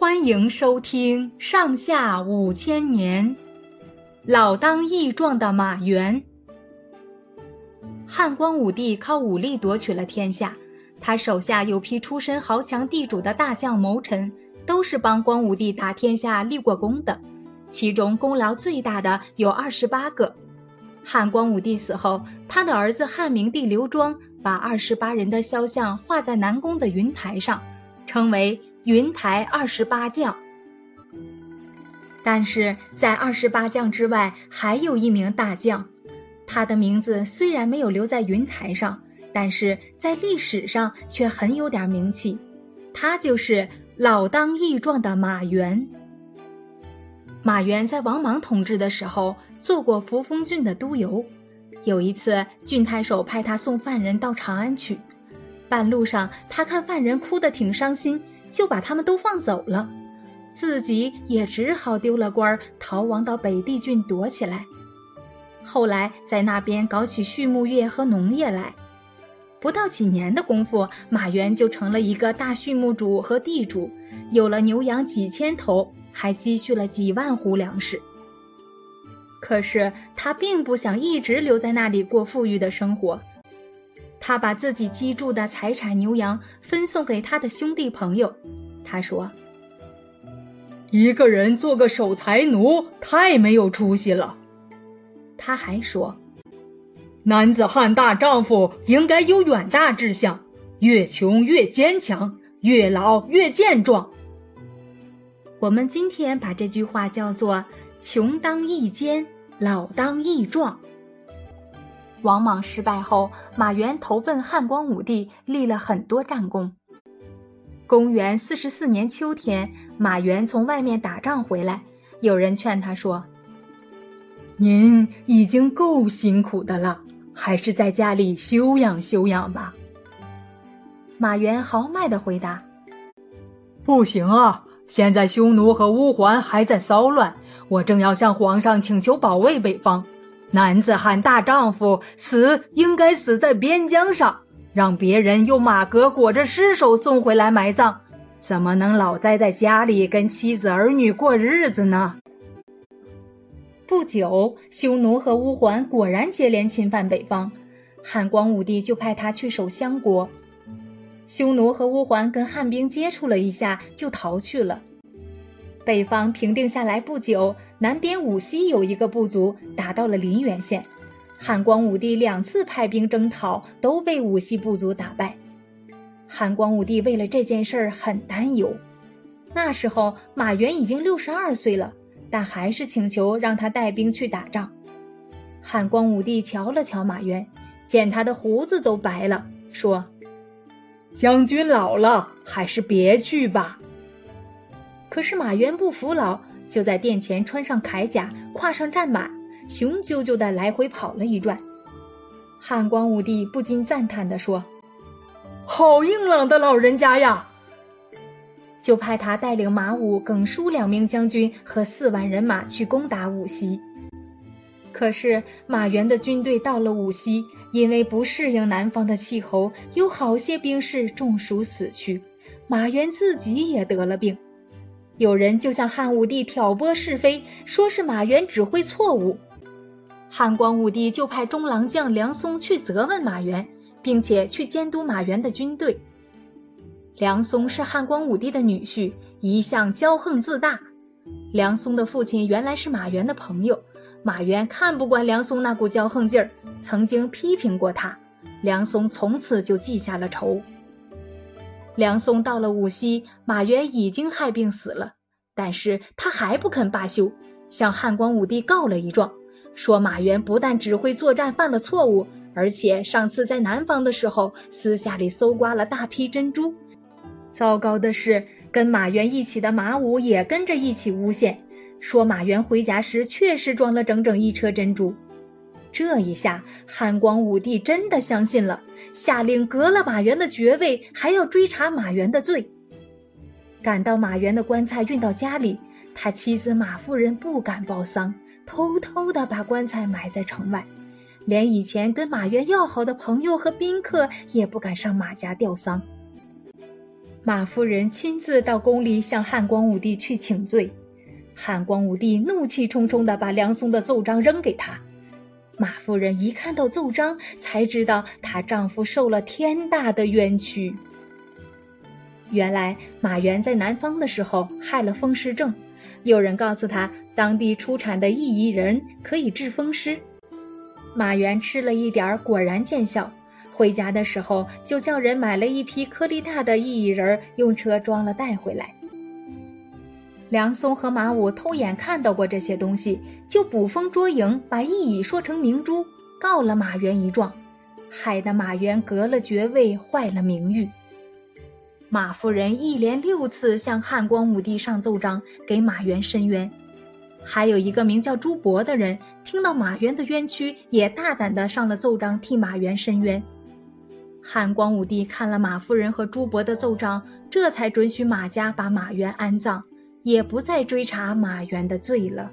欢迎收听《上下五千年》。老当益壮的马援。汉光武帝靠武力夺取了天下，他手下有批出身豪强地主的大将谋臣，都是帮光武帝打天下立过功的。其中功劳最大的有二十八个。汉光武帝死后，他的儿子汉明帝刘庄把二十八人的肖像画在南宫的云台上，称为。云台二十八将，但是在二十八将之外，还有一名大将，他的名字虽然没有留在云台上，但是在历史上却很有点名气。他就是老当益壮的马援。马援在王莽统治的时候做过扶风郡的督邮，有一次郡太守派他送犯人到长安去，半路上他看犯人哭得挺伤心。就把他们都放走了，自己也只好丢了官儿，逃亡到北地郡躲起来。后来在那边搞起畜牧业和农业来，不到几年的功夫，马援就成了一个大畜牧主和地主，有了牛羊几千头，还积蓄了几万斛粮食。可是他并不想一直留在那里过富裕的生活。他把自己积住的财产牛羊分送给他的兄弟朋友。他说：“一个人做个守财奴，太没有出息了。”他还说：“男子汉大丈夫应该有远大志向，越穷越坚强，越老越健壮。”我们今天把这句话叫做“穷当益坚，老当益壮”。王莽失败后，马援投奔汉光武帝，立了很多战功。公元四十四年秋天，马援从外面打仗回来，有人劝他说：“您已经够辛苦的了，还是在家里休养休养吧。”马援豪迈的回答：“不行啊，现在匈奴和乌桓还在骚乱，我正要向皇上请求保卫北方。”男子汉大丈夫，死应该死在边疆上，让别人用马革裹着尸首送回来埋葬，怎么能老待在家里跟妻子儿女过日子呢？不久，匈奴和乌桓果然接连侵犯北方，汉光武帝就派他去守襄国。匈奴和乌桓跟汉兵接触了一下，就逃去了。北方平定下来不久，南边武溪有一个部族打到了临源县，汉光武帝两次派兵征讨，都被武溪部族打败。汉光武帝为了这件事儿很担忧。那时候马援已经六十二岁了，但还是请求让他带兵去打仗。汉光武帝瞧了瞧马援，见他的胡子都白了，说：“将军老了，还是别去吧。”可是马援不服老，就在殿前穿上铠甲，跨上战马，雄赳赳的来回跑了一转。汉光武帝不禁赞叹地说：“好硬朗的老人家呀！”就派他带领马武、耿舒两名将军和四万人马去攻打武西。可是马援的军队到了武西，因为不适应南方的气候，有好些兵士中暑死去，马援自己也得了病。有人就向汉武帝挑拨是非，说是马援指挥错误。汉光武帝就派中郎将梁松去责问马援，并且去监督马援的军队。梁松是汉光武帝的女婿，一向骄横自大。梁松的父亲原来是马援的朋友，马援看不惯梁松那股骄横劲儿，曾经批评过他。梁松从此就记下了仇。梁松到了武西，马援已经害病死了，但是他还不肯罢休，向汉光武帝告了一状，说马援不但指挥作战犯了错误，而且上次在南方的时候私下里搜刮了大批珍珠。糟糕的是，跟马援一起的马武也跟着一起诬陷，说马援回家时确实装了整整一车珍珠。这一下，汉光武帝真的相信了，下令革了马援的爵位，还要追查马援的罪。赶到马援的棺材运到家里，他妻子马夫人不敢报丧，偷偷的把棺材埋在城外，连以前跟马援要好的朋友和宾客也不敢上马家吊丧。马夫人亲自到宫里向汉光武帝去请罪。汉光武帝怒气冲冲的把梁松的奏章扔给他。马夫人一看到奏章，才知道她丈夫受了天大的冤屈。原来马援在南方的时候害了风湿症，有人告诉他当地出产的薏苡仁可以治风湿。马援吃了一点儿，果然见效。回家的时候就叫人买了一批颗粒大的薏苡仁，用车装了带回来。梁松和马武偷眼看到过这些东西，就捕风捉影，把薏苡说成明珠，告了马援一状，害得马援革了爵位，坏了名誉。马夫人一连六次向汉光武帝上奏章，给马援申冤。还有一个名叫朱伯的人，听到马援的冤屈，也大胆地上了奏章，替马援申冤。汉光武帝看了马夫人和朱伯的奏章，这才准许马家把马援安葬，也不再追查马援的罪了。